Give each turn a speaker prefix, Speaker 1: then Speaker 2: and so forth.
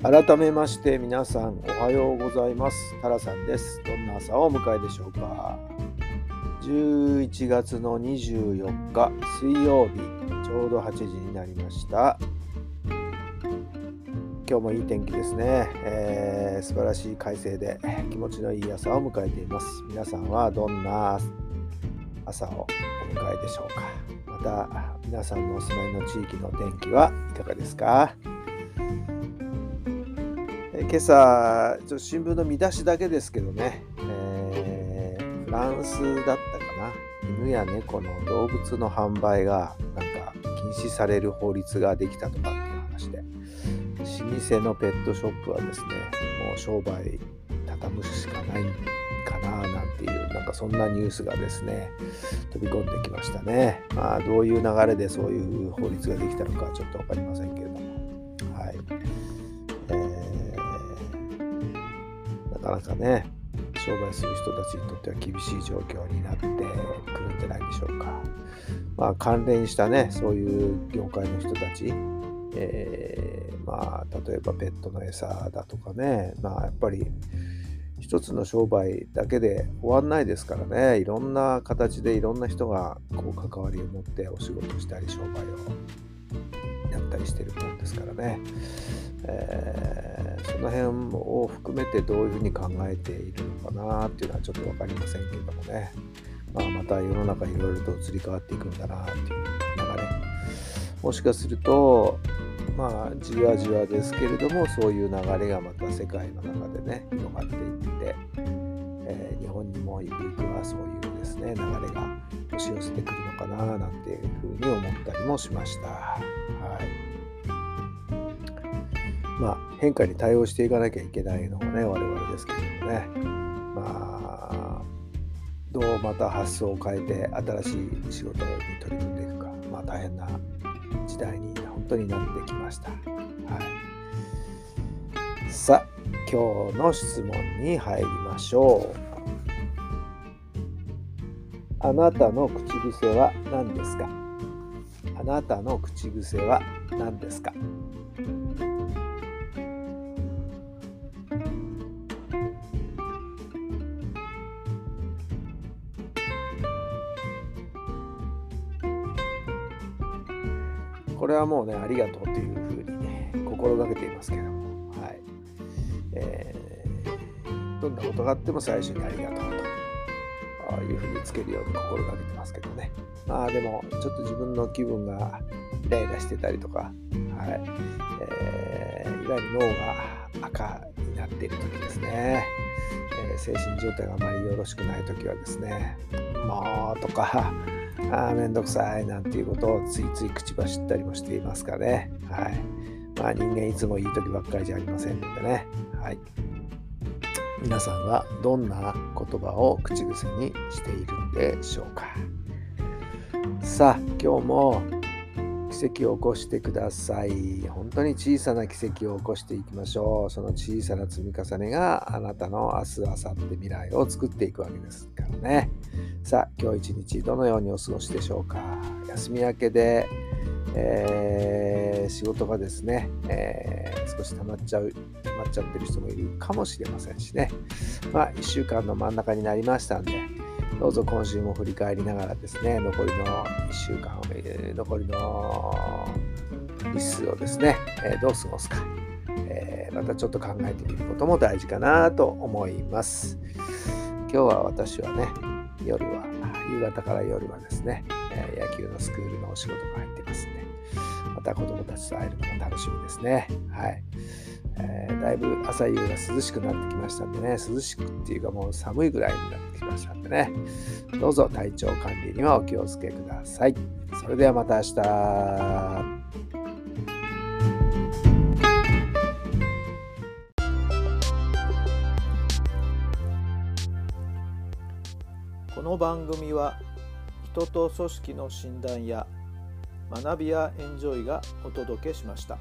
Speaker 1: 改めまして皆さんおはようございます。タラさんです。どんな朝をお迎えでしょうか。11月の24日水曜日ちょうど8時になりました。今日もいい天気ですね、えー、素晴らしい快晴で気持ちのいい朝を迎えています。皆さんはどんな朝をお迎えでしょうか。また皆さんのお住まいの地域の天気はいかがですか。今朝ちょっと新聞の見出しだけですけどね、えー、フランスだったかな。犬や猫の動物の販売がなんか禁止される法律ができたとかっていう話で。老舗のペットショップはですねもう商売畳むしかないかななんていうなんかそんなニュースがですね飛び込んできましたね。まあどういう流れでそういう法律ができたのかちょっと分かりませんけれども。かなかね商売する人たちにとっては厳しい状況になってくるんじゃないでしょうか。まあ関連したねそういう業界の人たち、えー、まあ例えばペットの餌だとかねまあやっぱり一つの商売だけで終わんないですからねいろんな形でいろんな人がこう関わりを持ってお仕事したり商売をやったりしてるもんですからね。えー、その辺を含めてどういうふうに考えているのかなっていうのはちょっと分かりませんけどもね、まあ、また世の中いろいろと移り変わっていくんだなっていう流れもしかするとまあじわじわですけれどもそういう流れがまた世界の中でね広がっていって、えー、日本にもゆくゆくはそういうですね流れが押し寄せてくるかななんていうふうに思ったりもしました。はいまあ、変化に対応していかなきゃいけないのがね、我々ですけどもね。まあ、どうまた発想を変えて新しい仕事に取り組んでいくか、まあ大変な時代に本当になってきました。はい。さあ、今日の質問に入りましょう。あなたの口癖は何ですか？あなたの口癖は何ですか？これはもうね、ありがとうというふうに、ね、心がけていますけども、はい。えー、どんなことがあっても最初にありがとうと。いうふうにつけるように心がけてますけどね。まあでも、ちょっと自分の気分がイライラしてたりとか、はい。えー、いわゆる脳が赤になっている時ですね。えー、精神状態があまりよろしくない時はですね、もうとか、あめんどくさいなんていうことをついつい口走ったりもしていますかね。はい。まあ人間いつもいい時ばっかりじゃありませんのでね。はい。皆さんはどんな言葉を口癖にしているんでしょうか。さあ、今日も奇跡を起こしてください。本当に小さな奇跡を起こしていきましょう。その小さな積み重ねがあなたの明日、明後日、未来を作っていくわけですからね。さあ、今日一日どのようにお過ごしでしょうか。休み明けで、えー、仕事がですね、えー、少し溜まっちゃう、溜まっちゃってる人もいるかもしれませんしね。まあ、1週間の真ん中になりましたんで、どうぞ今週も振り返りながらですね、残りの1週間を、えー、残りの日数をですね、えー、どう過ごすか、えー、またちょっと考えてみることも大事かなと思います。今日は私はね、夜は、夕方から夜はですね、え野球のスクールのお仕事が入ってますんで、た子供たちと会えるのが楽しみですね。はい。えー、だいぶ朝夕が涼しくなってきましたんでね、涼しくっていうかもう寒いぐらいになってきましたんでね、どうぞ体調管理にはお気をつけください。それではまた明日。
Speaker 2: この番組は人と組織の診断や学びやエンジョイがお届けしました。